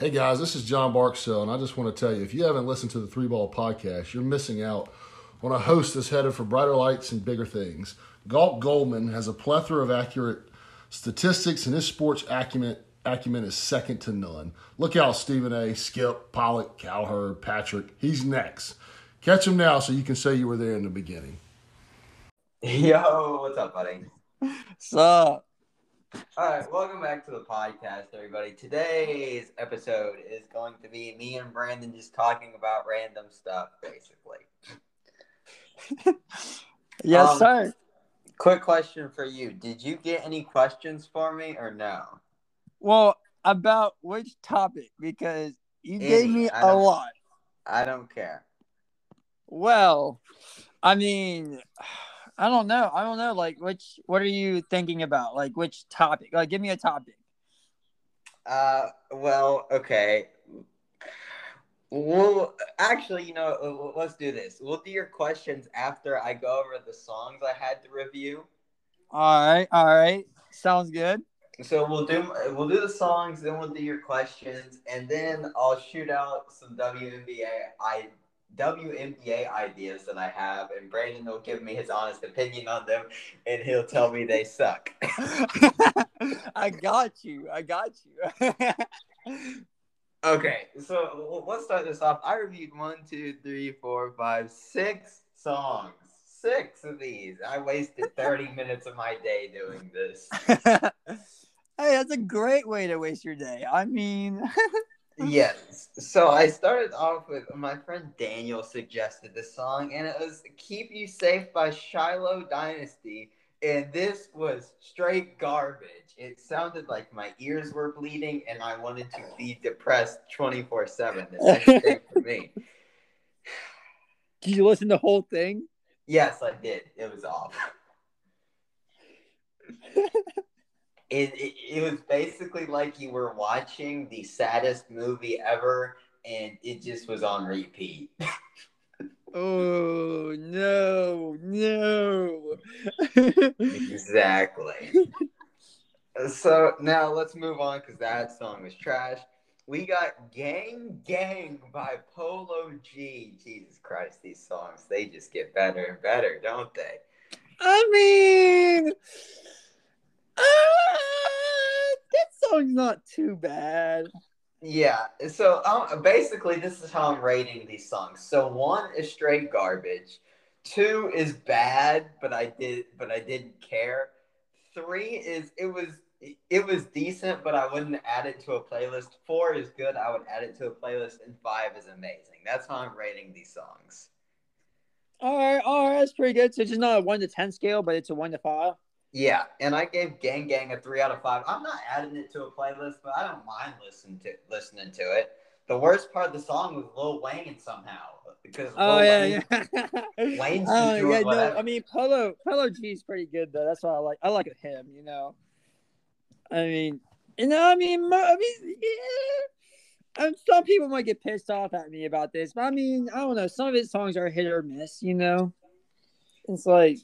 Hey guys, this is John Barksdale, and I just want to tell you if you haven't listened to the Three Ball Podcast, you're missing out on a host that's headed for brighter lights and bigger things. Galt Goldman has a plethora of accurate statistics, and his sports acumen, acumen is second to none. Look out, Stephen A., Skip, Pollock, Cowherd, Patrick. He's next. Catch him now so you can say you were there in the beginning. Yo, what's up, buddy? Sup? All right, welcome back to the podcast, everybody. Today's episode is going to be me and Brandon just talking about random stuff, basically. Yes, Um, sir. Quick question for you: Did you get any questions for me, or no? Well, about which topic? Because you Any, gave me a lot. I don't care. Well, I mean, I don't know. I don't know. Like, which? What are you thinking about? Like, which topic? Like, give me a topic. Uh, well, okay. Well, actually, you know, uh, let's do this. We'll do your questions after I go over the songs I had to review. All right. All right. Sounds good. So we'll do we'll do the songs, then we'll do your questions, and then I'll shoot out some WNBA I WNBA ideas that I have, and Brandon will give me his honest opinion on them, and he'll tell me they suck. I got you. I got you. okay, so let's start this off. I reviewed one, two, three, four, five, six songs. Six of these. I wasted thirty minutes of my day doing this. hey, that's a great way to waste your day. I mean, Yes. So I started off with my friend Daniel suggested this song, and it was Keep You Safe by Shiloh Dynasty. And this was straight garbage. It sounded like my ears were bleeding, and I wanted to be depressed 24 7. The next day for me. did you listen to the whole thing? Yes, I did. It was awful. It, it, it was basically like you were watching the saddest movie ever, and it just was on repeat. Oh no, no. Exactly. so now let's move on because that song was trash. We got Gang Gang by Polo G. Jesus Christ, these songs, they just get better and better, don't they? I mean, uh, that song's not too bad. Yeah, so um, basically, this is how I'm rating these songs. So one is straight garbage, two is bad, but I did, but I didn't care. Three is it was it was decent, but I wouldn't add it to a playlist. Four is good, I would add it to a playlist, and five is amazing. That's how I'm rating these songs. All right, all right, that's pretty good. So it's just not a one to ten scale, but it's a one to five. Yeah, and I gave Gang Gang a three out of five. I'm not adding it to a playlist, but I don't mind listening to listening to it. The worst part of the song was Lil Wayne somehow because Oh Lil yeah, Wayne, yeah. Wayne's oh yeah, no. whatever. I mean, Polo Polo G is pretty good though. That's why I like. I like him. You know. I mean, you know, I mean, I mean, yeah. And some people might get pissed off at me about this, but I mean, I don't know. Some of his songs are hit or miss. You know. It's like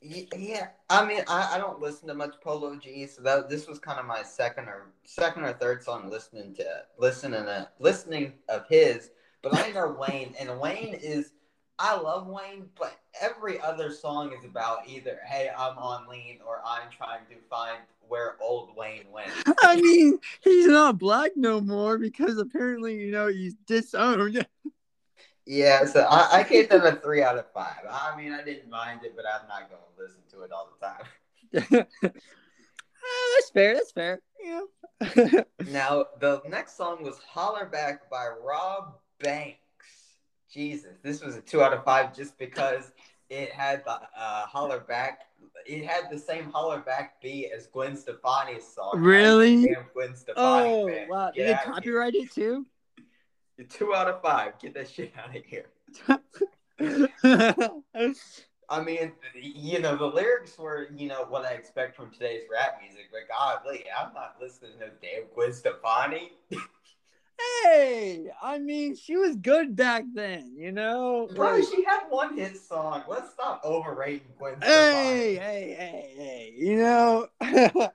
Yeah, I mean, I, I don't listen to much Polo G, so that this was kind of my second or second or third song listening to listening to listening of his. But I know Wayne, and Wayne is I love Wayne, but every other song is about either hey I'm on lean or I'm trying to find where old Wayne went. I mean, he's not black no more because apparently, you know, he's disowned. Yeah, so I, I gave them a three out of five. I mean, I didn't mind it, but I'm not going to listen to it all the time. Ah, that's fair. That's fair. Yeah. Now, the next song was Holler Back by Rob Banks. Jesus, this was a two out of five just because it had the uh, Holler Back. It had the same Holler Back beat as Gwen Stefani's song. Really? I'm a damn Gwen Stefani oh fan. wow! Did they copyright it too? Two out of five. Get that shit out of here. I mean, you know, the lyrics were, you know, what I expect from today's rap music, but godly, I'm not listening to no damn Gwen Stefani. hey, I mean, she was good back then, you know. Bro, Like, she had one hit song. Let's stop overrating Gwen Stefani. hey, hey, hey, hey, you know.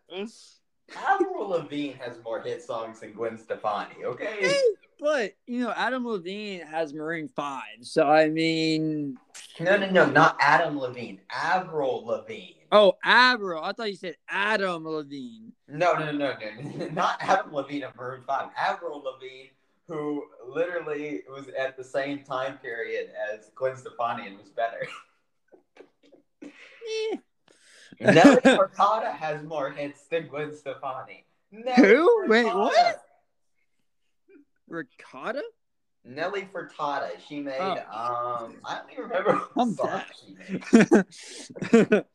Avril Lavigne has more hit songs than Gwen Stefani. Okay. But you know, Adam Levine has Maroon Five, so I mean, No, no, no, not Adam Levine. Avril Lavigne. oh, Avril. I thought you said Adam Levine. No, no, no, no, no, not Adam Levine of Maroon Five. Avril Lavigne, who literally was at the same time period as Gwen Stefani and was better. Eh. Nelly Furtado has more hits than Gwen Stefani. Nelly Who? Wait, what? Ricotta? Nelly Furtado. She made. Oh. Um, I don't even remember what song she made.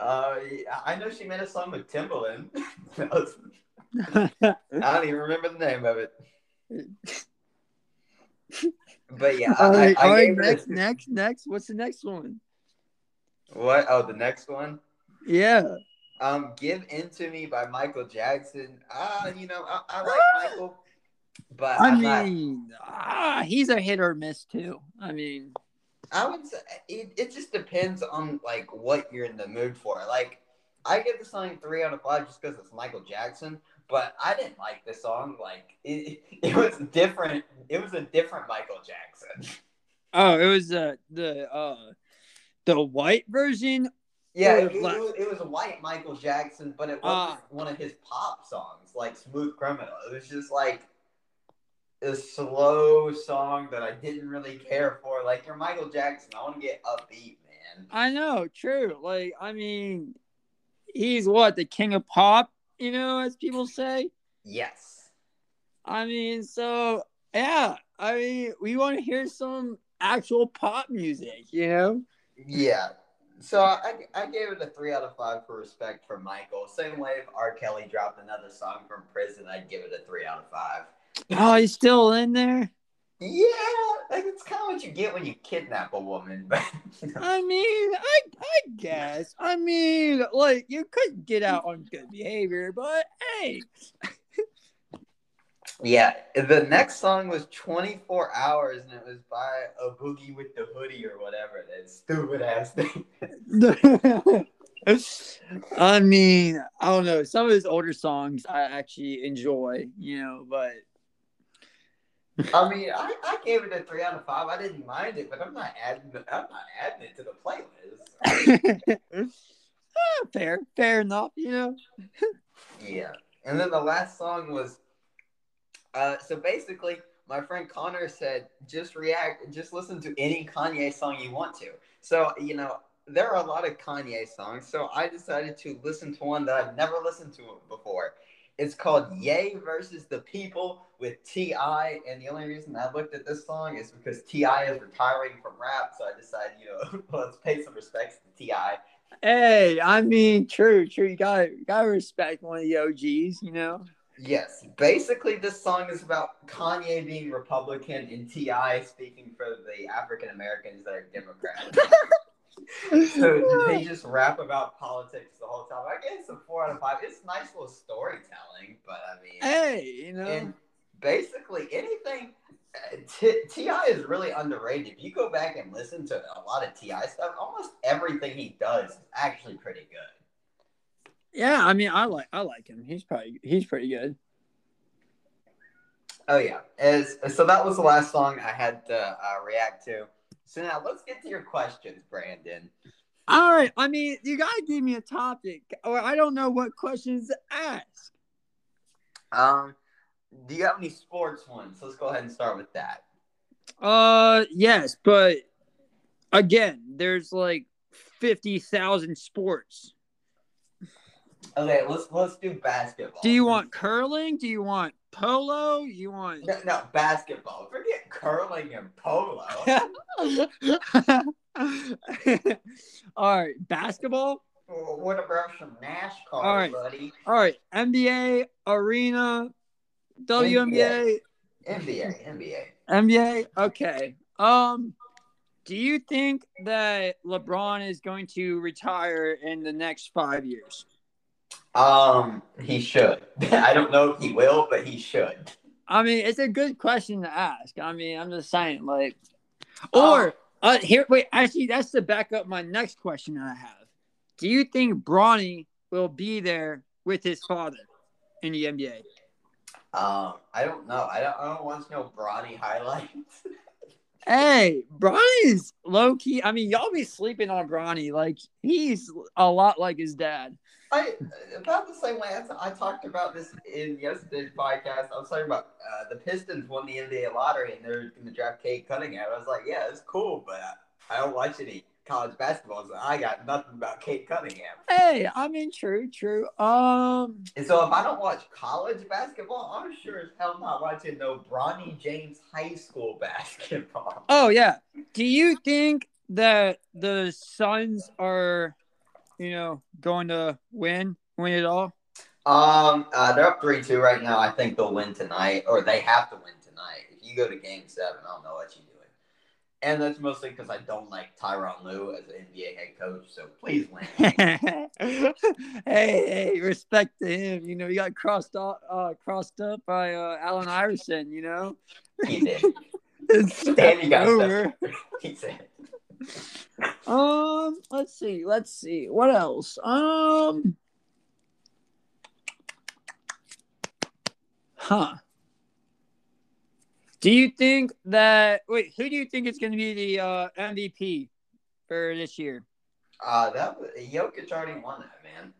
Uh, I know she made a song with Timbaland. Was- I don't even remember the name of it. But yeah, I, all right, I, all right. gave it a- Next, next, next. What's the next one? What? Oh, the next one. Yeah. Um, "Give In to Me" by Michael Jackson. Ah, you know, I, I like Michael, but I I'm not- mean, ah, he's a hit or miss too. I mean, I would say it, it just depends on like what you're in the mood for. Like, I give the song three out of five just because it's Michael Jackson. But I didn't like the song. Like, it, it was different. It was a different Michael Jackson. oh, it was uh, the uh, the white version. Yeah, it, was, it was a white Michael Jackson, but it wasn't ah. one of his pop songs like "Smooth Criminal." It was just like a slow song that I didn't really care for. Like, you're Michael Jackson. I want to get upbeat, man. I know, true. Like, I mean, he's what the king of pop, you know, as people say. Yes. I mean, so yeah. I mean, we want to hear some actual pop music, you know. Yeah. So I, I gave it a three out of five for respect for Michael. Same way if R. Kelly dropped another song from prison, I'd give it a three out of five. Oh, he's still in there. Yeah, like it's kind of what you get when you kidnap a woman. But you know. I mean, I I guess. I mean, like you could get out on good behavior, but hey, yeah, the next song was 24 hours, and it was by a boogie with the hoodie or whatever that Stupid ass thing. I mean, I don't know. Some of his older songs I actually enjoy, you know, but I mean, I, I gave it a three out of five. I didn't mind it, but I'm not adding. I'm not adding it to the playlist. Ah, fair, fair enough, you know. Yeah. And then the last song was uh so basically my friend Connor said just react just listen to any Kanye song you want to. So, you know, there are a lot of Kanye songs, so I decided to listen to one that I've never listened to before. It's called Yay versus the People with T.I. And the only reason I looked at this song is because T.I. is retiring from rap. So I decided, you know, let's pay some respects to T.I. Hey, I mean, true, true. You gotta, you gotta respect one of the OGs, you know. Yes, basically, this song is about Kanye being Republican and T.I. speaking for the African Americans that are Democrats. so they just rap about politics the whole time. I guess a four out of five. It's nice little storytelling, but I mean, Hey, you know. and basically anything. uh, T- T.I. is really underrated. If you go back and listen to a lot of T.I. stuff, almost everything he does is actually pretty good. Yeah, I mean, I like, I like him. He's probably, he's pretty good. Oh yeah, as so that was the last song I had to uh, react to. So now let's get to your questions, Brandon. All right. I mean, you gotta give me a topic, or I don't know what questions to ask. Um, do you have any sports ones? Let's go ahead and start with that. Uh, yes, but again, there's like fifty thousand sports. Okay, let's let's do basketball. Do you want curling? Do you want polo? You want? no, no basketball? Forget curling and polo. All right, basketball. what about some NASCAR, All right. buddy? All right, NBA, arena, WNBA, NBA, NBA. NBA. Okay. Um, do you think that LeBron is going to retire in the next five years? Um, he should. I don't know if he will, but he should. I mean, it's a good question to ask. I mean, I'm just saying, like, or uh, here, wait, actually, that's to back up my next question that I have. Do you think Bronny will be there with his father in the NBA? Um, I don't know. I don't. I don't want to know Bronny highlights. Hey, Bronny's low key. I mean, y'all be sleeping on Bronny. Like he's a lot like his dad. I about the same way I, I talked about this in yesterday's podcast. I was talking about uh, the Pistons won the NBA lottery and they're going to draft Cade Cunningham. I was like, yeah, it's cool, but I, I don't watch any college basketball, so I got nothing about Cade Cunningham. Hey, I mean, true, true. Um, And so if I don't watch college basketball, I'm sure as hell not watching no Bronny James high school basketball. oh yeah. Do you think that the Suns are, you know, going to win, win it all? Um, uh, they're up three two right now. I think they'll win tonight, or they have to win tonight. If you go to Game Seven, I don't know what you're doing. And that's mostly because I don't like Tyronn Lue as an NBA head coach. So please win. hey, hey, respect to him. You know, he got crossed off, uh, crossed up by uh, Allen Iverson. You know, he did. it's over. He said. Um, let's see, let's see, what else? Um, huh? Do you think that? Wait, who do you think is going to be the uh, MVP for this year? Uh, that Jokic already won that, man. Are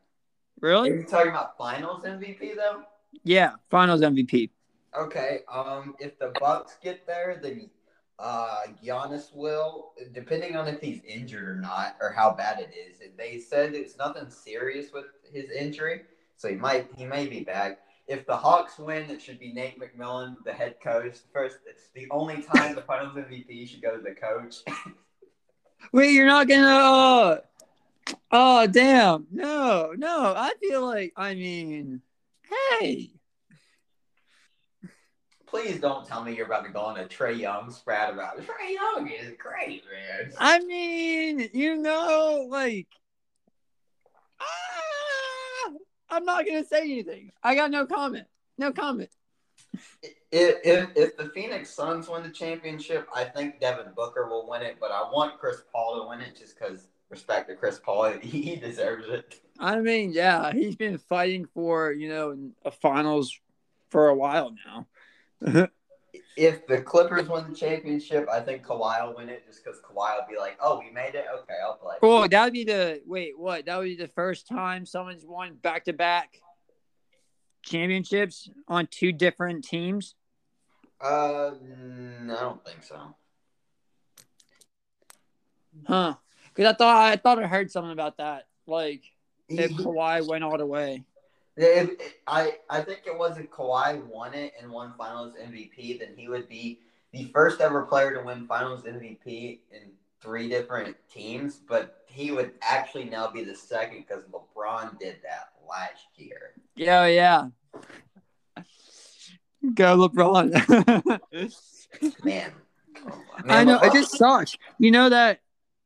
Really? you talking about Finals MVP though? Yeah, Finals MVP. Okay. Um, if the Bucks get there, then uh, Giannis will, depending on if he's injured or not, or how bad it is. They said it's nothing serious with his injury, so he might he may be back. If the Hawks win, it should be Nate McMillan, the head coach. First, it's the only time the Finals MVP should go to the coach. Wait, you're not gonna? Uh, oh, damn! No, no. I feel like. I mean, hey. Please don't tell me you're about to go on a Trae Young spat about it. Trae Young is great, man. I mean, you know, like, ah, I'm not gonna say anything. I got no comment. No comment. If, if, if the Phoenix Suns win the championship, I think Devin Booker will win it, but I want Chris Paul to win it just because respect to Chris Paul, he deserves it. I mean, yeah, he's been fighting for you know a finals for a while now. If the Clippers win the championship, I think Kawhi will win it just because Kawhi will be like, "Oh, we made it. Okay, I'll play." oh, that would be the wait. What? That would be the first time someone's won back to back championships on two different teams. Uh, I don't think so. Huh? Because I thought I thought I heard something about that. Like if Kawhi went all the way. If, if- I I think it was if Kawhi won it and won Finals MVP, then he would be the first ever player to win Finals MVP in three different teams. But he would actually now be the second because LeBron did that last year. Yeah, yeah. Go LeBron. Man, Man, I know it just sucks. You know that.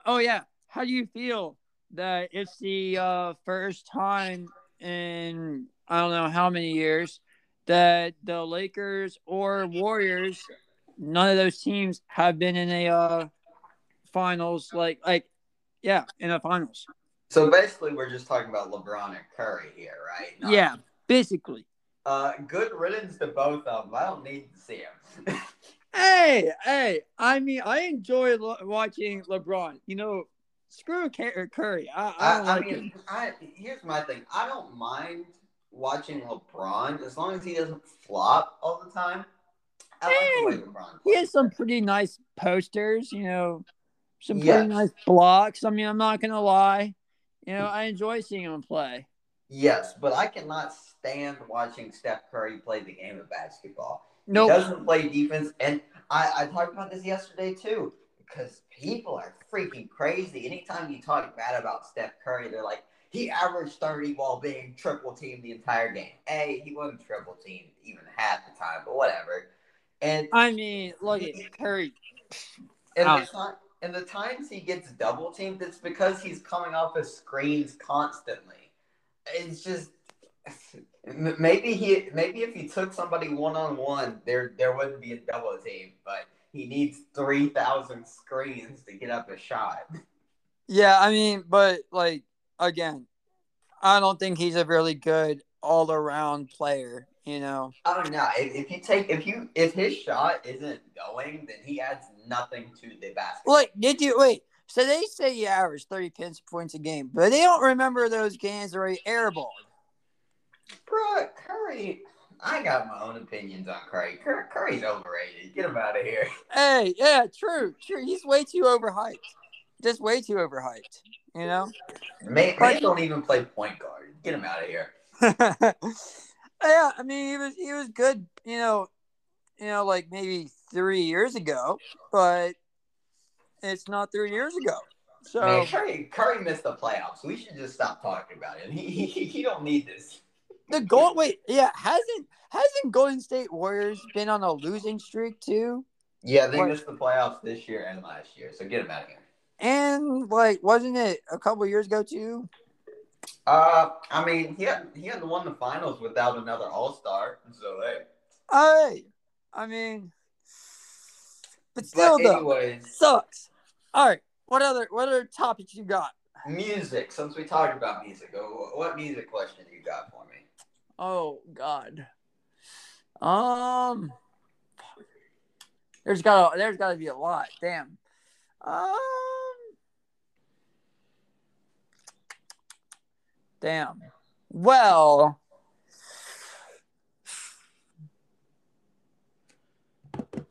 Oh yeah. How do you feel that it's the uh, first time in I don't know how many years that the Lakers or Warriors, none of those teams have been in a uh, finals. Like like, yeah, in a finals. So basically, we're just talking about LeBron and Curry here, right? Not- Yeah, basically. Uh, good riddance to both of them. I don't need to see them. Hey, hey! I mean, I enjoy lo- watching LeBron. You know, screw Curry. I, I I, don't I like mean, him. I, here's my thing. I don't mind watching LeBron as long as he doesn't flop all the time. I like the way LeBron. He has some pretty nice posters. You know, some pretty Yes. nice blocks. I mean, I'm not gonna lie. You know, I enjoy seeing him play. Yes, but I cannot stand watching Steph Curry play the game of basketball. Nope. He doesn't play defense, and I, I talked about this yesterday too because people are freaking crazy. Anytime you talk bad about Steph Curry, they're like, he averaged 30 while being triple teamed the entire game. A, he wasn't triple teamed even half the time, but whatever. And I mean, look at Curry. and Ouch. the, and the times he gets double teamed, it's because he's coming off of screens constantly. It's just maybe he maybe if he took somebody one on one, there there wouldn't be a double team, but he needs three thousand screens to get up a shot. Yeah, I mean, but like again, I don't think he's a really good all around player. You know, oh, I don't know. If, if you take if you if his shot isn't going, then he adds nothing to the basket. like did you wait? So they say he averaged thirty pins points a game, but they don't remember those games where he airballed. Bro, Curry. I got my own opinions on Curry. Cur- Curry's overrated. Get him out of here. Hey, yeah, true, true. He's way too overhyped. Just way too overhyped. You know. May, don't even play point guard. Get him out of here. yeah, I mean he was he was good, you know, you know, like maybe three years ago, but it's not three years ago. So Man, Curry, Curry missed the playoffs. We should just stop talking about him. He, he, he don't need this. The goal wait, yeah, hasn't hasn't Golden State Warriors been on a losing streak too? Yeah, they What? missed the playoffs this year and last year. So get him out of here. And like wasn't it a couple years ago too? Uh, I mean, he had he hadn't won the finals without another All Star. So hey. Hey, I mean but But still though anyways, sucks. All right. What other what other topics you got? music. Since we talked about music, uh, what music question you got for me? Oh God. Um. There's got to there's got to be a lot. Damn. Um. Damn. Well.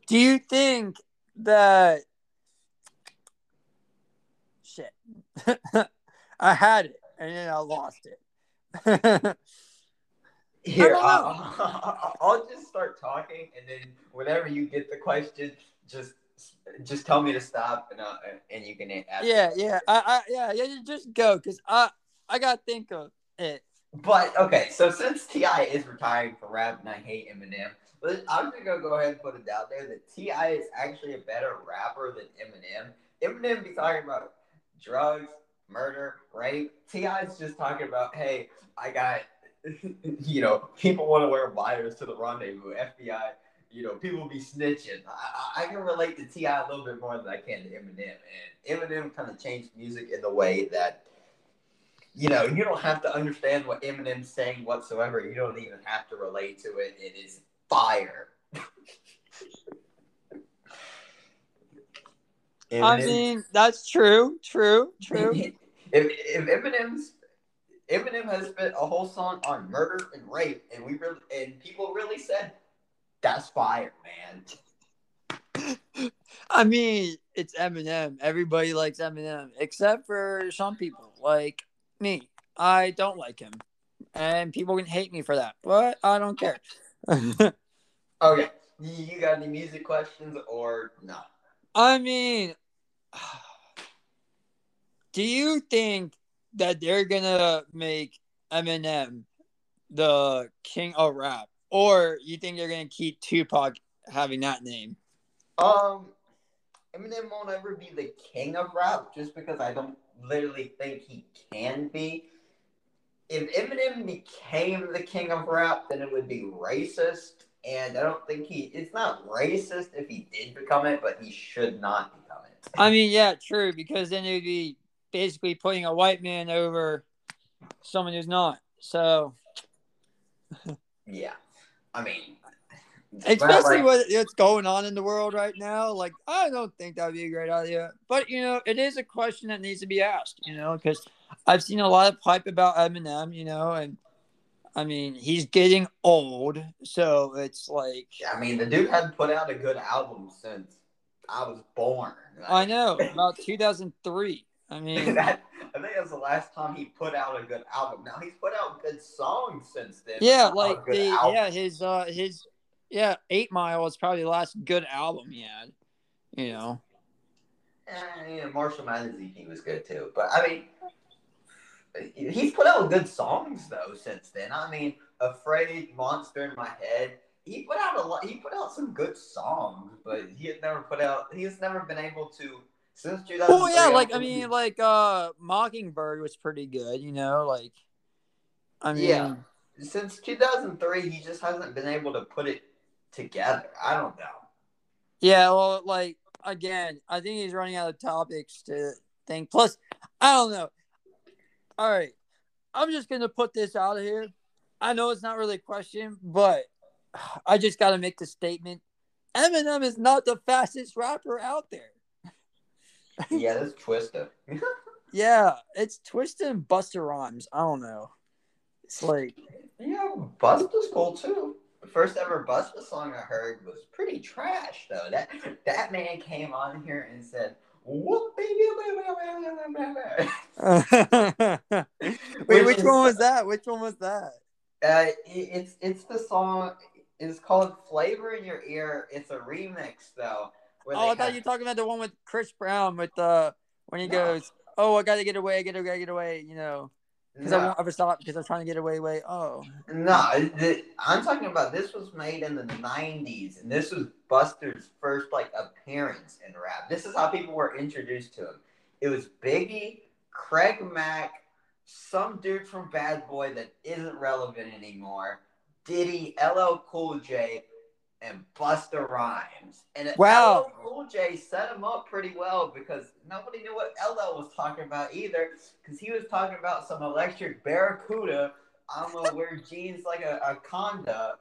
Do you think that? Shit. I had it and then I lost it. Here, don't know. I'll, I'll just start talking, and then whenever you get the question, just just tell me to stop, and uh, and you can ask. Yeah, yeah, I, I, yeah, yeah. you Just go, cause I, I gotta think of it. But okay, so since T.I. is retiring from rap, and I hate Eminem, but I'm just gonna go ahead and put it out there that T.I. is actually a better rapper than Eminem. Eminem be talking about drugs, murder, rape. T.I. is just talking about, hey, I got, you know, people want to wear wires to the rendezvous. FBI, you know, people be snitching. I, I I can relate to T.I. a little bit more than I can to Eminem, and Eminem kind of changed music in the way that you know, you don't have to understand what Eminem's saying whatsoever. You don't even have to relate to it. It is fire. I mean, that's true, true, true. if, if Eminem's Eminem has spent a whole song on murder and rape, and we really and people really said that's fire, man. I mean, it's Eminem. Everybody likes Eminem, except for some people, like me. I don't like him, and people can hate me for that, but I don't care. Okay, you got any music questions or no? I mean, do you think that they're gonna make Eminem the king of rap, or you think they're gonna keep Tupac having that name? Um, Eminem won't ever be the king of rap just because I don't literally think he can be. If Eminem became the king of rap, then it would be racist. And I don't think he, it's not racist if he did become it, but he should not become it. I mean, yeah, true, because then it'd be basically putting a white man over someone who's not. So, Yeah. I mean, especially like- what's going on in the world right now, like I don't think that'd be a great idea. But you know, it is a question that needs to be asked. You know, because I've seen a lot of hype about Eminem. You know, and I mean, he's getting old, so it's like I mean, the dude hadn't put out a good album since I was born. I know about 2003. I mean, that, I think that's the last time he put out a good album. Now he's put out good songs since then. yeah, but not a like the album. yeah his uh his yeah Eight Mile is probably the last good album he had. You know. Eh, yeah, Marshall Mathers EP was good too, but I mean, he's put out good songs though since then. I mean, "Afraid," "Monster in My Head." He put out a lot. He put out some good songs, but he had never put out. He has never been able to since 2003. Oh yeah, like I mean, like uh, Mockingbird was pretty good. You know, like I mean, Yeah. since 2003, he just hasn't been able to put it together. I don't know. yeah. Well, like again, I think he's running out of topics to think. Plus, I don't know. All right, I'm just gonna put this out of here. I know it's not really a question, but I just got to make the statement: Eminem is not the fastest rapper out there. Yeah, that's Twista. Yeah, it's Twista and Busta Rhymes. I don't know. It's like yeah, Busta's cool too. The first ever Busta song I heard was pretty trash though. That that man came on here and said, "Whoop baby." Wait, which one was that? Which one was that? Uh, it's it's the song. It's called "Flavor in Your Ear." It's a remix though. Oh, I thought have- you were talking about the one with Chris Brown with uh when he No. goes, "Oh, I gotta get away, I gotta, gotta get away," you know, because I won't ever stop because I'm trying to get away, away. Oh, No, the, I'm talking about this was made in the '90s, and this was Busta's first like appearance in rap. This is how people were introduced to him. It was Biggie, Craig Mack, some dude from Bad Boy that isn't relevant anymore, Diddy, LL Cool J, and Busta Rhymes. And Wow. LL Cool J set him up pretty well because nobody knew what LL was talking about either, because he was talking about some electric barracuda. I'm gonna wear jeans like a, a conda.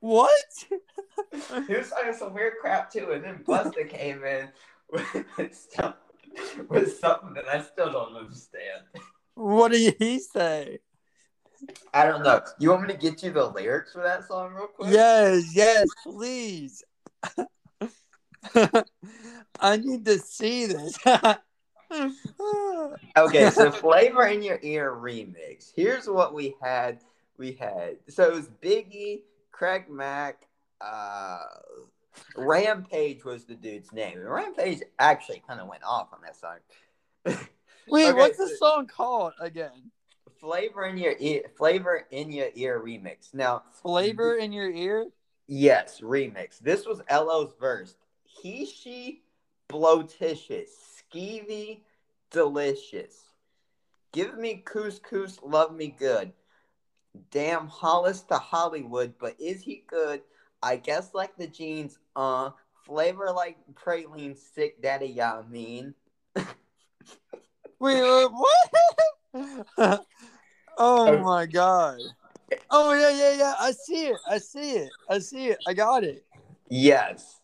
what? he was talking some weird crap too, and then Buster came in with, some, with something that I still don't understand. What did he say? I don't know. You want me to get you the lyrics for that song real quick? Yes, yes, please. I need to see this. Okay, so Flavor in Your Ear remix. Here's what we had. We had so it was Biggie, Craig Mack, uh Rampage was the dude's name. And Rampage actually kind of went off on that song. Wait, Okay, what's the so- song called again? Flavor in your ear, Flavor in Your Ear remix. Now, Flavor in your ear? yes, remix. This was LL's verse. He, she, blotitious, skeevy, delicious. Give me couscous, love me good. Damn Hollis to Hollywood, but is he good? I guess like the jeans, uh, flavor like praline, sick daddy, y'all mean. Wait, wait, what? oh my god. Oh yeah, yeah, yeah. I see it. I see it. I see it. I got it. Yes.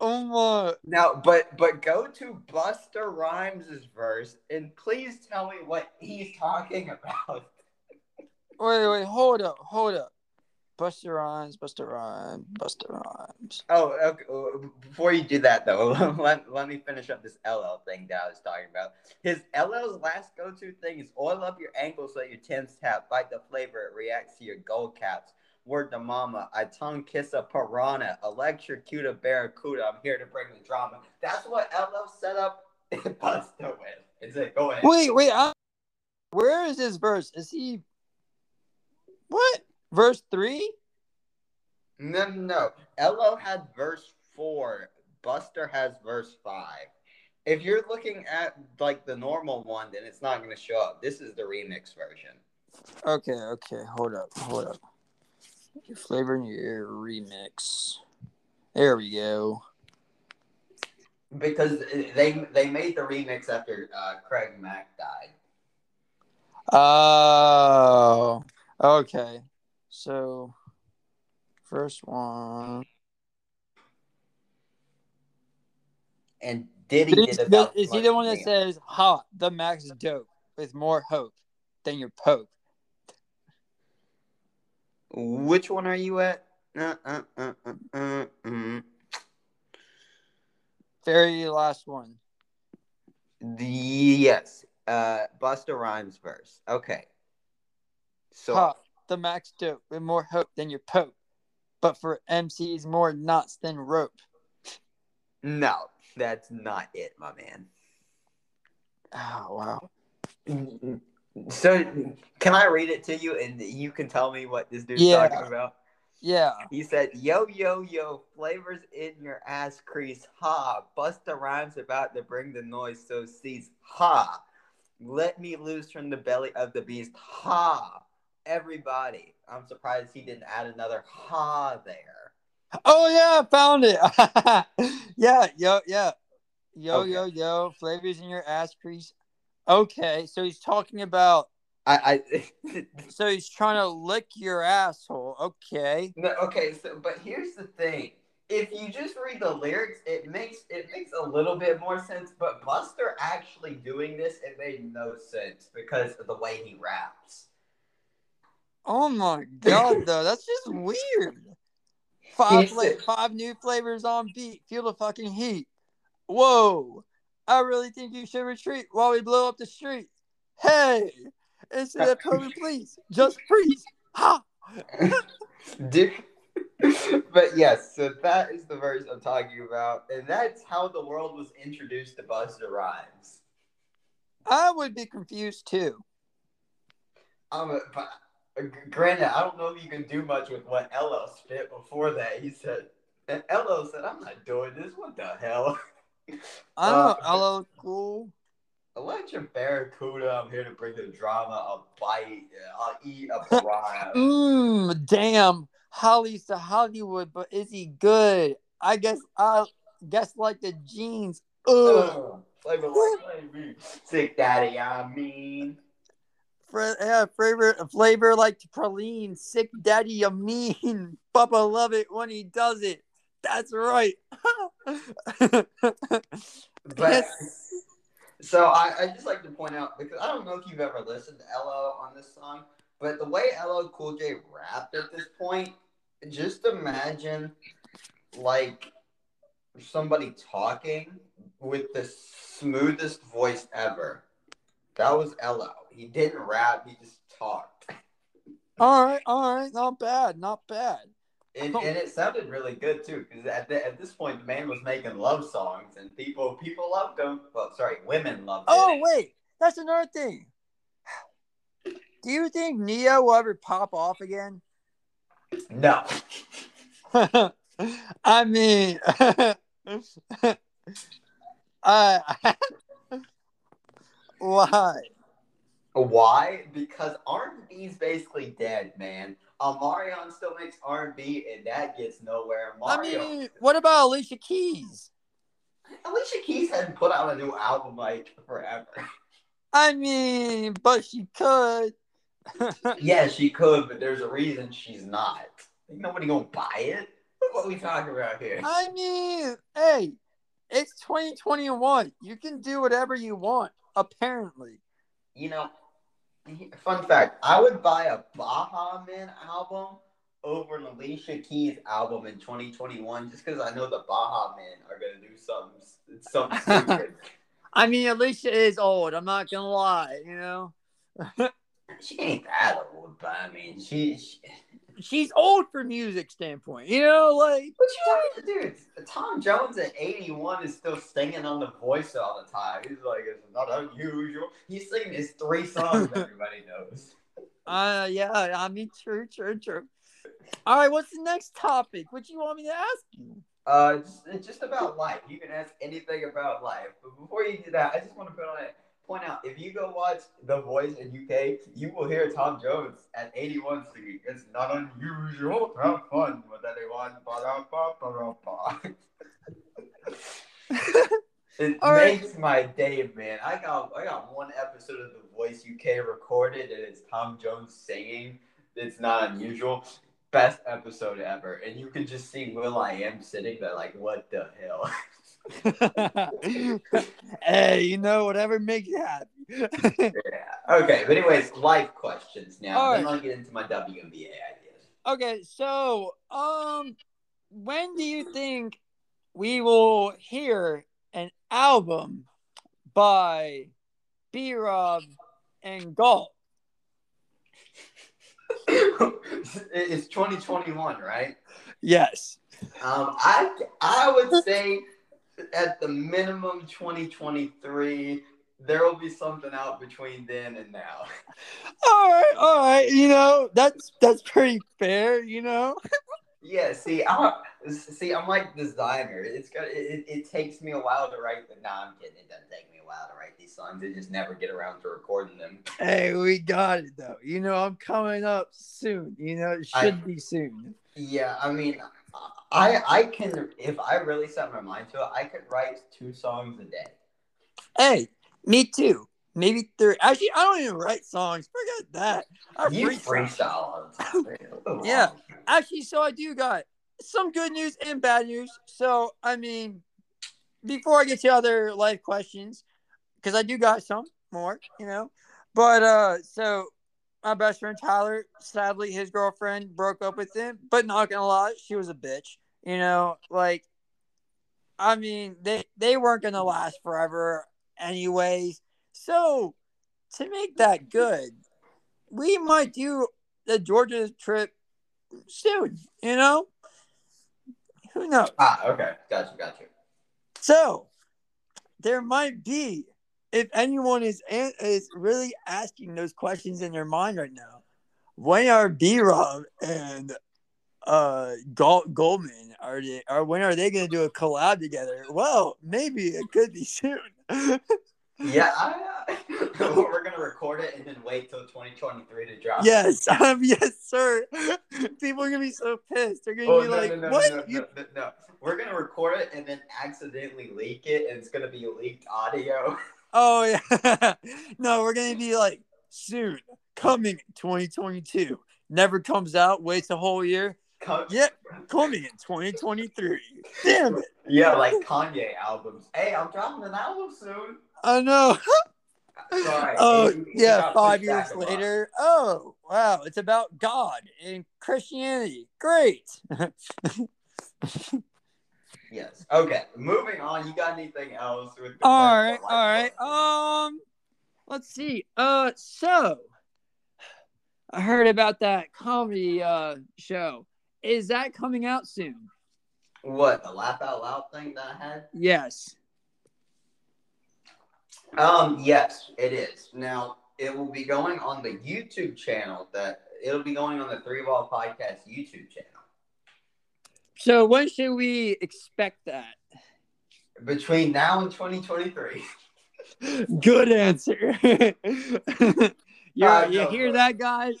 Oh my. Now, but but go to Busta Rhymes' verse and please tell me what he's talking about. Wait, wait. Hold up. Hold up. Busta Rhymes. Busta Rhymes. Busta Rhymes. Oh, okay. uh, Before you do that, though, let, let me finish up this LL thing that I was talking about. His LL's last go to thing is oil up your ankles so your Tim's tap, bite the flavor, it reacts to your gold caps. Word to mama, I tongue kiss a piranha, electrocute a barracuda. I'm here to bring the drama. That's what LL set up Buster with. Is it? Go ahead. Wait, wait. I, where is his verse? Is he? What? Verse three? No, no, no. Had verse four. Buster has verse five. If you're looking at like the normal one, then it's not going to show up. This is the remix version. Okay, okay. Hold up. Hold up. Your flavor in your ear remix. There we go. Because they they made the remix after uh, Craig Mack died. Oh, okay. So, first one. And Diddy Is, did about is he the one that says, "Ha, the max dope with more hope than your pope"? Which one are you at? Uh, uh, uh, uh, uh, mm. Very last one. The yes, uh, Busta Rhymes verse. Okay. So Ha, the max dope with more hope than your pope, but for MCs more knots than rope. no, that's not it, my man. Oh wow. So, can I read it to you and you can tell me what this dude's Yeah. talking about? Yeah. He said, Yo, yo, yo, flavors in your ass crease. Ha. Busta Rhymes about to bring the noise, so cease. Ha. Let me loose from the belly of the beast. Ha. Everybody. I'm surprised he didn't add another ha there. Oh yeah, I found it. yeah, yo, yeah. Yo, Okay. yo, yo, flavors in your ass crease. Okay, so he's talking about I, I So he's trying to lick your asshole. Okay. no, okay. So, but here's the thing: if you just read the lyrics, it makes it makes a little bit more sense. But Busta actually doing this, it made no sense because of the way he raps. Oh my god, though, that's just weird. Five fla- five new flavors on beat. Feel the fucking heat. Whoa. I really think you should retreat while we blow up the street. Hey, instead of COVID, please just freeze. Ha! Dude. but yes, so that is the verse I'm talking about, and that's how the world was introduced to Busta Rhymes. I would be confused too. Um, but granted, I don't know if you can do much with what LL spit before that. He said, and LL said, "I'm not doing this. What the hell?" I don't know. Uh, Hello, cool. Electric Barracuda, I'm here to bring the drama. I'll bite. I'll eat a piranha. Mmm, damn. Holly's to Hollywood, but is he good? I guess I guess like the jeans. Ugh. Ugh. Flavor like flavor. Sick daddy, I mean. Yeah, flavor flavor like praline. Sick daddy, you mean? Papa love it when he does it. That's right. But Yes. so I, I just like to point out because I don't know if you've ever listened to LL on this song, but the way LL Cool J rapped at this point, just imagine like somebody talking with the smoothest voice ever. That was LL. He didn't rap, he just talked. all right, all right, not bad, not bad. And, and it sounded really good too, because at, the, at this point the man was making love songs and people people loved him. Well, sorry, women loved them. Oh it. wait, that's another thing. Do you think Ne-Yo will ever pop off again? No. I mean, uh, why? Why? Because R&B is basically dead, man. Uh, Omarion still makes R&B, and that gets nowhere. I mean, what about Alicia Keys? Alicia Keys hasn't put out a new album like forever. I mean, but she could. yeah, she could, but there's a reason she's not. Ain't nobody gonna buy it. What are we talking about here? I mean, hey, it's 2021. You can do whatever you want, apparently. You know, fun fact: I would buy a Baha Men album over an Alicia Keys album in 2021, just because I know the Baha Men are gonna do something, something stupid. I mean, Alicia is old. I'm not gonna lie. You know, She ain't that old, but I mean, she. she she's old for music standpoint. You know, like what you talking, dude? Tom Jones at 81 is still singing on the voice all the time. He's like, it's not unusual. He's singing his three songs everybody knows. Uh, yeah, I mean, true, true, true. All right, what's the next topic? What you want me to ask you? Uh, it's just about life. You can ask anything about life. But before you do that, I just want to put on it. Point out if you go watch The Voice in UK, you will hear Tom Jones at 81 singing. It's not unusual. to Have fun with anyone. It All right. makes my day, man. I got I got one episode of The Voice UK recorded, and it's Tom Jones singing. It's not unusual. Best episode ever, and you can just see will.i.am sitting there like, what the hell? hey, you know, whatever makes you happy. yeah. Okay, but anyways, life questions now. All then right. I'll get into my WNBA ideas. okay, so um, when do you think we will hear an album by B Rob and Galt? it's 2021, right? Yes. Um, I I would say at the minimum 2023. There will be something out between then and now. All right, all right. You know, that's that's pretty fair. You know. Yeah, see, I see. I'm like designer. It's got. It, it, it takes me a while to write. The, nah, I'm kidding. It doesn't take me a while to write these songs. I just never get around to recording them. Hey, we got it though. You know, I'm coming up soon. You know, it should I- be soon. Yeah, I mean, I I can if I really set my mind to it, I could write two songs a day. Hey, me too. maybe three. Actually, I don't even write songs. Forget that. I You freestyle. freestyle all the time. man. What's wrong Yeah. Actually, so I do got some good news and bad news. So, I mean, before I get to other life questions, because I do got some more, you know. But uh, so my best friend Tyler, sadly, his girlfriend broke up with him. But not gonna lie, she was a bitch. You know, like, I mean, they they weren't gonna last forever, anyways. So, to make that good, we might do the Georgia trip soon. You know, who knows? Ah, okay. Gotcha, gotcha. So there might be, if anyone is is really asking those questions in their mind right now, when are B Rob and uh Gol- Goldman are they or when are they going to do a collab together? Well, maybe it could be soon. Yeah, I, we're gonna record it and then wait till 2023 to drop. yes, um, yes, sir. People are gonna be so pissed. They're gonna Oh, be no, like, no, no, "What? No, You no, no, no. We're gonna record it and then accidentally leak it, and it's gonna be leaked audio. Oh yeah. no, we're gonna be like soon coming 2022. Never comes out, waits a whole year. Come- Yeah, coming in 2023. Damn it. yeah, like Kanye albums. Hey, I'm dropping an album soon. I know. Sorry. Oh It- yeah, five years back a lot. later. Oh wow, it's about God and Christianity. Great. Yes. Okay. Moving on. You got anything else with? All right, life right. Um, let's see. Uh, so I heard about that comedy uh show. Is that coming out soon? What the laugh out loud thing that I had? Yes. Um, yes, it is. Now it will be going on the YouTube channel. That it'll be going on the Three Ball Podcast YouTube channel. So when should we expect that? Between now and 2023. Good answer. you you hear that, guys?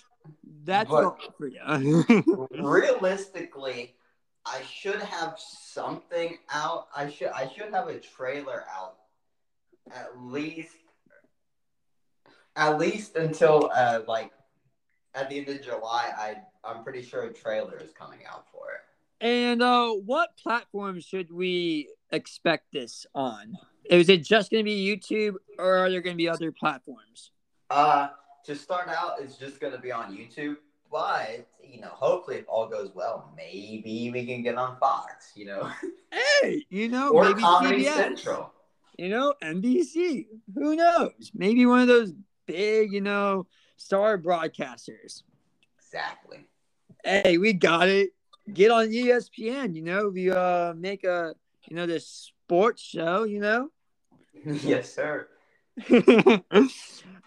That's but- for you. Realistically, I should have something out. I should I should have a trailer out at least at least until uh like at the end of July. I I'm pretty sure a trailer is coming out for it. and uh, what platform should we expect this on? Is it just going to be YouTube, or are there going to be other platforms? Uh, to start out, it's just going to be on YouTube. But, you know, hopefully, if all goes well, maybe we can get on Fox, you know, Hey, you know, or maybe Comedy CBS. Central. You know, NBC. Who knows? Maybe one of those big, you know, star broadcasters. Exactly. hey, we got it. Get on ESPN, you know, we uh make a you know this sports show, you know. yes, sir.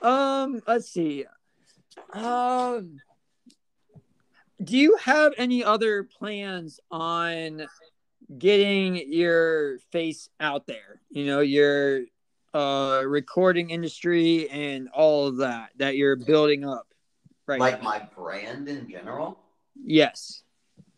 um, let's see. Um do you have any other plans on getting your face out there? You know, your uh recording industry and all of that that you're building up right Like now. my brand in general. Yes.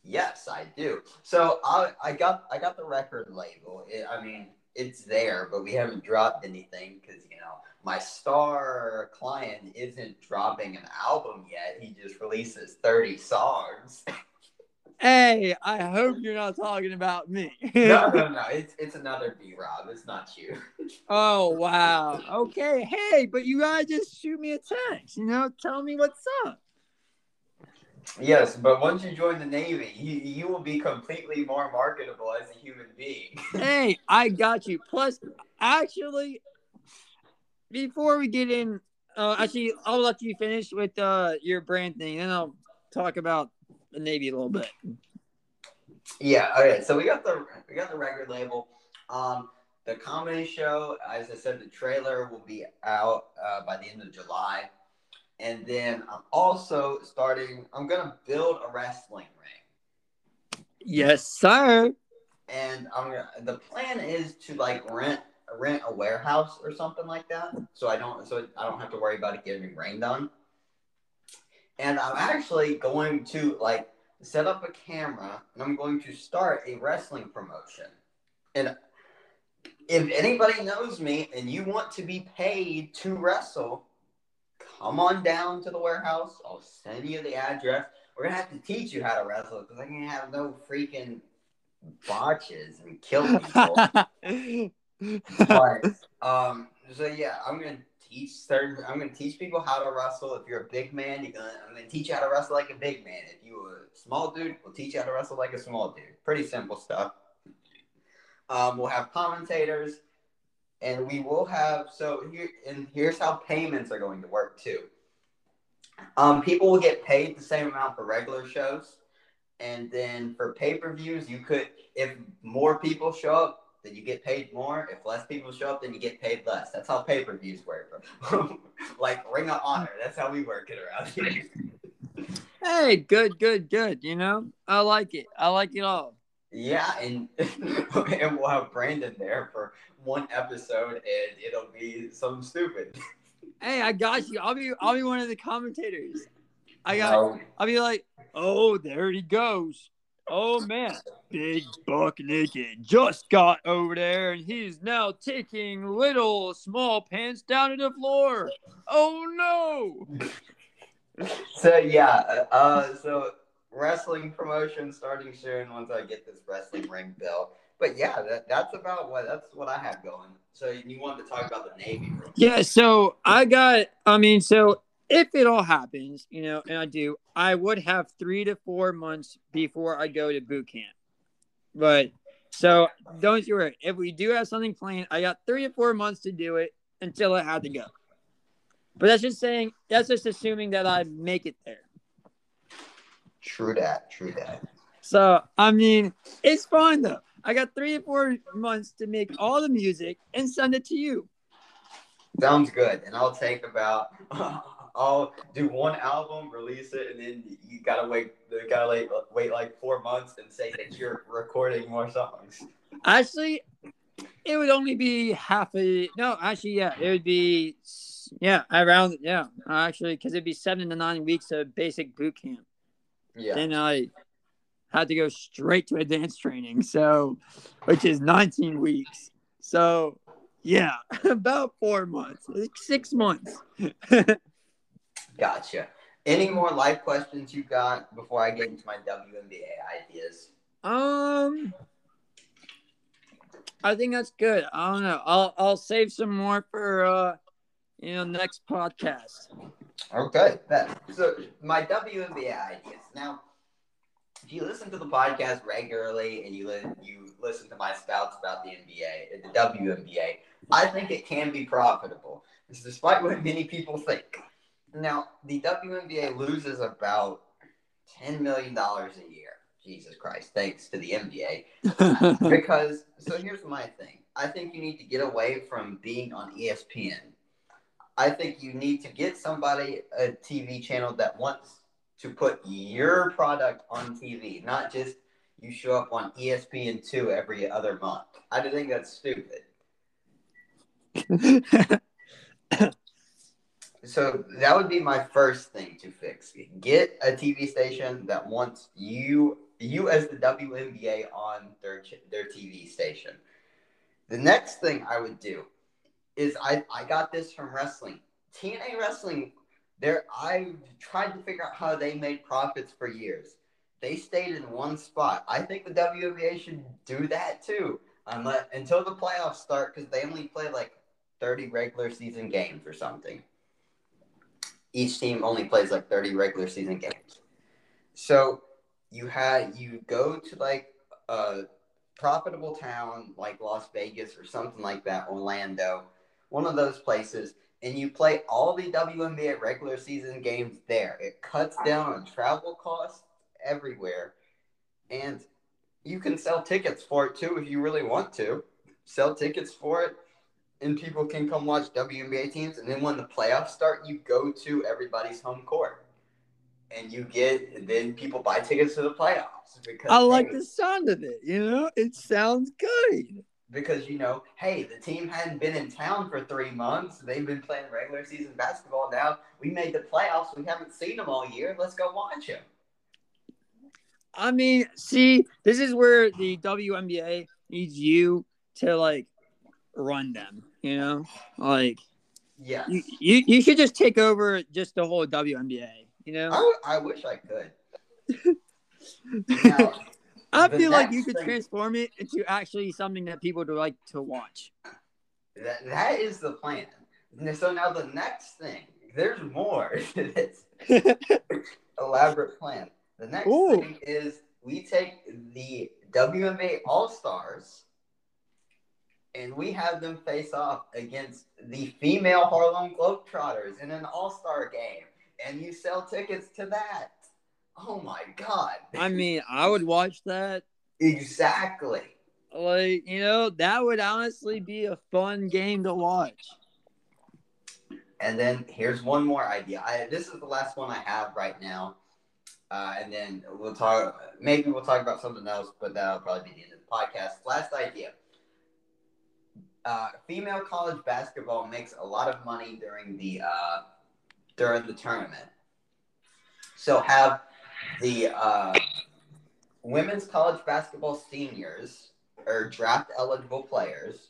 Yes, I do. So I I got I got the record label. It, I mean, it's there, but we haven't dropped anything because you know my star client isn't dropping an album yet. He just releases thirty songs. Hey, I hope you're not talking about me. no, no, no. It's it's another B Rob. It's not you. Oh wow. Okay. Hey, but you gotta just shoot me a text. You know, tell me what's up. Yes, but once you join the Navy, you you will be completely more marketable as a human being. Hey, I got you. Plus, actually, before we get in, uh, actually, I'll let you finish with uh your brand thing, and I'll talk about the Navy a little bit. Yeah. Okay. So we got the we got the record label. Um, the comedy show, as I said, the trailer will be out uh, by the end of July, and then I'm also starting. I'm gonna build a wrestling ring, Yes, sir. and I'm gonna. The plan is to like rent rent a warehouse or something like that, so I don't so I don't have to worry about it getting rained on. And I'm actually going to like set up a camera and I'm going to start a wrestling promotion. And if anybody knows me and you want to be paid to wrestle, come on down to the warehouse. I'll send you the address. We're gonna have to teach you how to wrestle because I can't have no freaking botches and kill people. but um, so yeah, I'm gonna teach certain. I'm gonna teach people how to wrestle. If you're a big man, you're gonna. I'm gonna teach you how to wrestle like a big man. If you're a small dude, we'll teach you how to wrestle like a small dude. Pretty simple stuff. Um, we'll have commentators, and we will have. So here and here's how payments are going to work too. Um, people will get paid the same amount for regular shows, and then for pay per views, you could if more people show up, then you get paid more. If less people show up, then you get paid less. That's how pay per views work. like Ring of Honor. That's how we work it around here. hey, good, good, good. You know, I like it. I like it all. Yeah, and and we'll have Brandon there for one episode, and it'll be something stupid. Hey, I got you. I'll be I'll be one of the commentators. I got. Um, I'll be like, oh, there he goes. Oh man, big buck naked just got over there, and he's now taking little small pants down to the floor. Oh no! So yeah, uh, so wrestling promotion starting soon once I get this wrestling ring bill. But yeah, that, that's about what that's what I have going. So you wanted to talk about the Navy? Yeah. So I got. I mean, so if it all happens, you know, and I do, I would have three to four months before I go to boot camp. But so don't you worry. If we do have something planned, I got three to four months to do it until I had to go. But that's just saying, that's just assuming that I make it there. True that. True that. So, I mean, it's fine though. I got three or four months to make all the music and send it to you. Sounds good. And I'll take about I'll do one album, release it, and then you gotta wait. You gotta wait, wait like four months and say that you're recording more songs. Actually, it would only be half a. No, actually, yeah, it would be. Yeah, around yeah, actually, because it'd be seven to nine weeks of basic boot camp. Yeah. Then I had to go straight to advanced training, so which is 19 weeks. So yeah, about four months, like six months. Gotcha. Any more life questions you got before I get into my WNBA ideas? Um, I think that's good. I don't know. I'll I'll save some more for uh, you know, next podcast. Okay. So my WNBA ideas now. If you listen to the podcast regularly and you li- you listen to my spouts about the NBA, uh, the WNBA, I think it can be profitable, despite what many people think. Now, the WNBA loses about $10 million a year. Jesus Christ, thanks to the NBA. because, so here's my thing I think you need to get away from being on ESPN. I think you need to get somebody, a TV channel that wants to put your product on TV, not just you show up on ESPN2 every other month. I do think that's stupid. so that would be my first thing to fix. Get a TV station that wants you you as the WNBA on their their TV station. The next thing I would do is I I got this from wrestling. TNA wrestling there I tried to figure out how they made profits for years. They stayed in one spot. I think the WNBA should do that too. Unless, until the playoffs start because they only play like 30 regular season games or something each team only plays like 30 regular season games. So you had you go to like a profitable town like Las Vegas or something like that, Orlando, one of those places, and you play all the WNBA regular season games there. It cuts down on travel costs everywhere. And you can sell tickets for it too if you really want to. Sell tickets for it and people can come watch WNBA teams. And then when the playoffs start, you go to everybody's home court, and you get. And then people buy tickets to the playoffs because I like the sound of it. You know, it sounds good. Because you know, hey, the team hadn't been in town for three months. They've been playing regular season basketball. Now we made the playoffs. We haven't seen them all year. Let's go watch them. I mean, see, this is where the WNBA needs you to like run them. You know, like Yeah. you you, you should just take over just the whole WNBA. You know, I, I wish I could. Now, I feel like you could thing- transform it into actually something that people would like to watch. that, that is the plan. So now the next thing, there's more to this elaborate plan. The next Ooh. thing is we take the WNBA All Stars and we have them face off against the female Harlem Globetrotters in an All Star game, and you sell tickets to that. Oh my God! I mean, I would watch that. exactly. Like, you know, that would honestly be a fun game to watch. And then here's one more idea. I, this is the last one I have right now. Uh, and then we'll talk. Maybe we'll talk about something else, but that'll probably be the end of the podcast. Last idea. Uh, female college basketball makes a lot of money during the uh, during the tournament. So have the uh, women's college basketball seniors or draft eligible players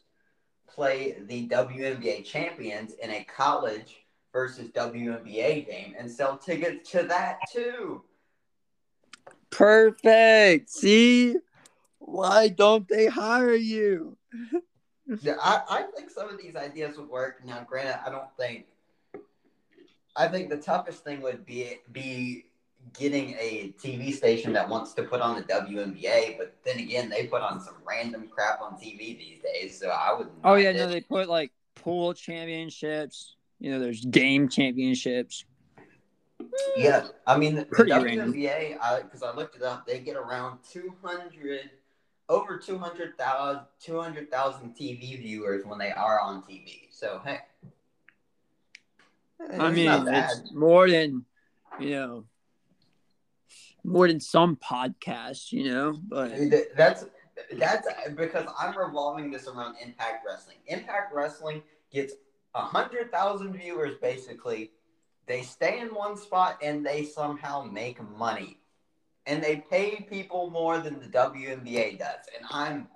play the WNBA champions in a college versus WNBA game and sell tickets to that too. Perfect. See? Why don't they hire you? Yeah, I, I think some of these ideas would work. Now, granted, I don't think. I think the toughest thing would be be getting a TV station that wants to put on the WNBA, but then again, they put on some random crap on TV these days, so I would. Oh yeah, no, they put like pool championships. You know, there's game championships. Yeah, I mean the, the WNBA, because I, looked it up, they get around two hundred, over 200,000 200,000 TV viewers when they are on TV. So hey, I mean, it's more than you know, more than some podcasts. You know, but That's that's because I'm revolving this around Impact Wrestling. Impact Wrestling gets a hundred thousand viewers basically. They stay in one spot and they somehow make money, and they pay people more than the WNBA does. And I'm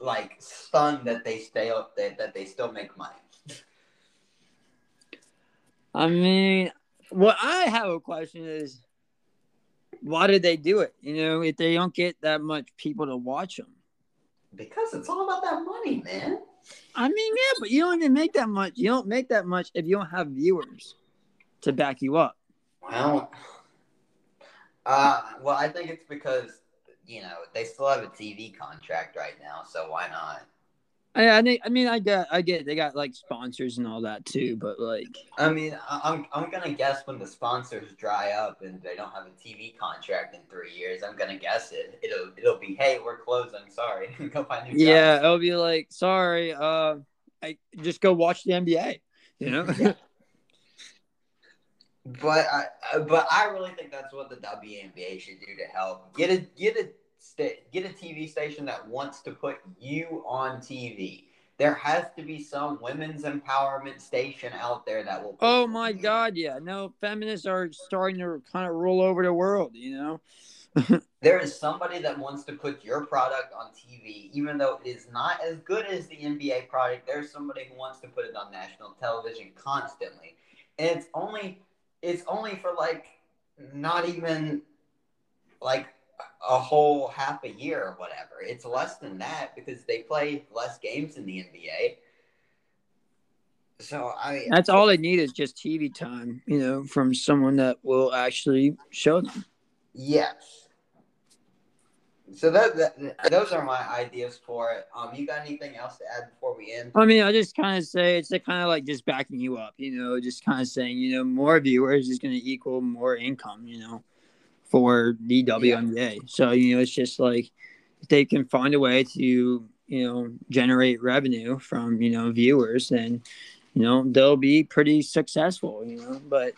like stunned that they stay up that, that they still make money. I mean, what I have a question is, why did they do it? You know, if they don't get that much people to watch them. Because it's all about that money, man. I mean, yeah, but you don't even make that much. You don't make that much if you don't have viewers to back you up. Well, uh, well, I think it's because you know they still have a TV contract right now, so why not? I, I mean, I get. I get. They got like sponsors and all that too, but like, I mean, I- I'm I'm gonna guess when the sponsors dry up and they don't have a TV contract in three years, I'm gonna guess it. It'll it'll be, hey, we're closing. Sorry, go find new yeah, jobs. it'll be like, sorry, uh, I just go watch the NBA. You know. Yeah. But I I- but I really think that's what the WNBA should do to help get a get a sta- get a TV station that wants to put you on TV. There has to be some women's empowerment station out there that will. oh my God, yeah. No, feminists are starting to kind of rule over the world. You know. There is somebody that wants to put your product on TV, even though it is not as good as the NBA product. There's somebody who wants to put it on national television constantly, and it's only it's only for like not even like a whole half a year or whatever. It's less than that because they play less games in the NBA. So I That's all they need is just TV time. You know, from someone that will actually show them. Yes. So that, that those are my ideas for it. Um, you got anything else to add before we end? I mean, I just kind of say it's a kind of like just backing you up, you know, just kind of saying, you know, more viewers is going to equal more income, you know, for the WNBA. So, you know, it's just like if they can find a way to, you know, generate revenue from, you know, viewers, then, you know, they'll be pretty successful, you know, but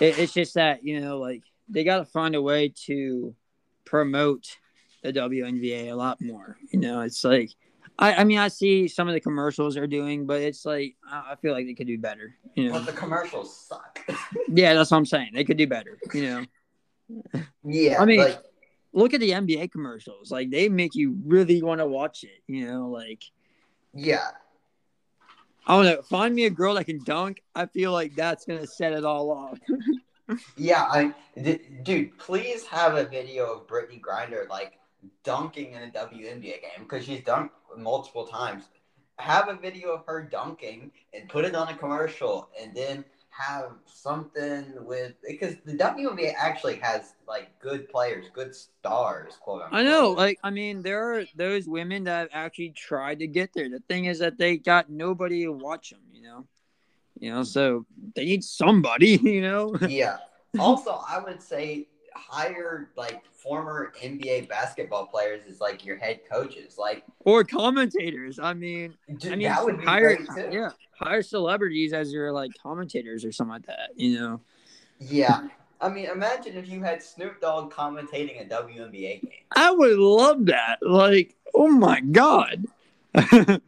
it, it's just that, you know, like they got to find a way to promote the WNBA a lot more, you know, it's like, I, I mean, I see some of the commercials they're doing, but it's like I I feel like they could do better. You know? But the commercials suck. Yeah, that's what I'm saying. They could do better. You know, yeah, I mean- like look at the NBA commercials. Like they make you really want to watch it. You know, like yeah, I don't know. Find me a girl that can dunk. I feel like that's gonna set it all off. Yeah, I d- dude, please have a video of Brittney Griner like dunking in a WNBA game because she's dunked multiple times. Have a video of her dunking and put it on a commercial, and then have something with because the WNBA actually has like good players, good stars. Quote unquote. I know, like I mean, there are those women that have actually tried to get there. The thing is that they got nobody to watch them. You know, you know, so they need somebody. You know. yeah. Also, I would say hire like former NBA basketball players as like your head coaches. Like, or commentators. I mean, dude, I mean, that would be hire great too. yeah, hire celebrities as your like commentators or something like that. You know. Yeah. I mean, imagine if you had Snoop Dogg commentating a WNBA game. I would love that. Like, oh my god.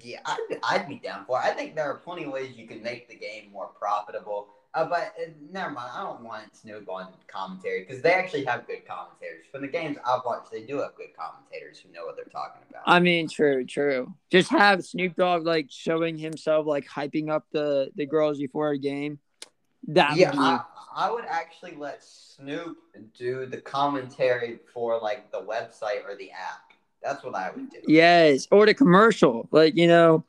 Yeah, I'd, I'd be down for it. I think there are plenty of ways you can make the game more profitable. Uh, but uh, never mind, I don't want Snoop on commentary because they actually have good commentators. From the games I've watched, they do have good commentators who know what they're talking about. I mean, true, true. Just have Snoop Dogg like showing himself, like hyping up the the girls before a game. That yeah, would be, I, I would actually let Snoop do the commentary for like the website or the app. That's what I would do. yes, or the commercial, like you know,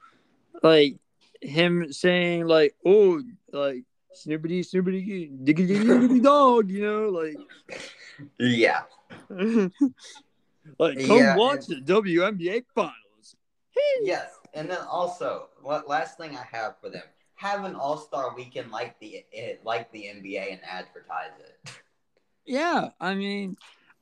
like him saying like, oh, like Snoopity, Snoopity, diggity, diggity dog, you know, like. Yeah. like come Yeah, watch the WNBA finals. Yes, and then also, what last thing I have for them: have an All Star Weekend like the eh, like the NBA and advertise it. Yeah, I mean,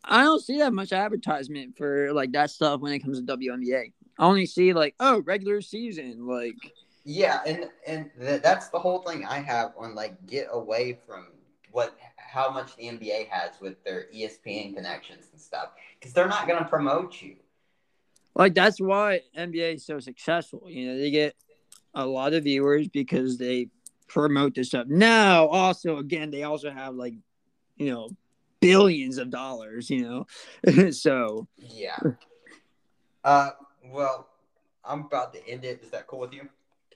I don't see that much advertisement for like that stuff when it comes to WNBA. I only see like, oh, regular season, like Yeah, and and th- that's the whole thing I have on like get away from what how much the NBA has with their ESPN connections and stuff because they're not going to promote you. like that's why NBA is so successful. You know, they get a lot of viewers because they promote this stuff. Now, also again, they also have like, you know, billions of dollars. You know, so Yeah. Uh, well, I'm about to end it. Is that cool with you?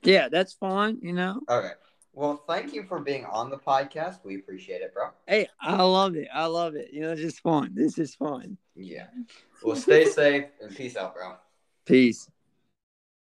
Yeah, that's fine. You know, Okay. Well, thank you for being on the podcast. We appreciate it, bro. hey, I love it. I love it. You know, it's just fun. This is fun. Yeah. Well, stay safe and peace out, bro. Peace.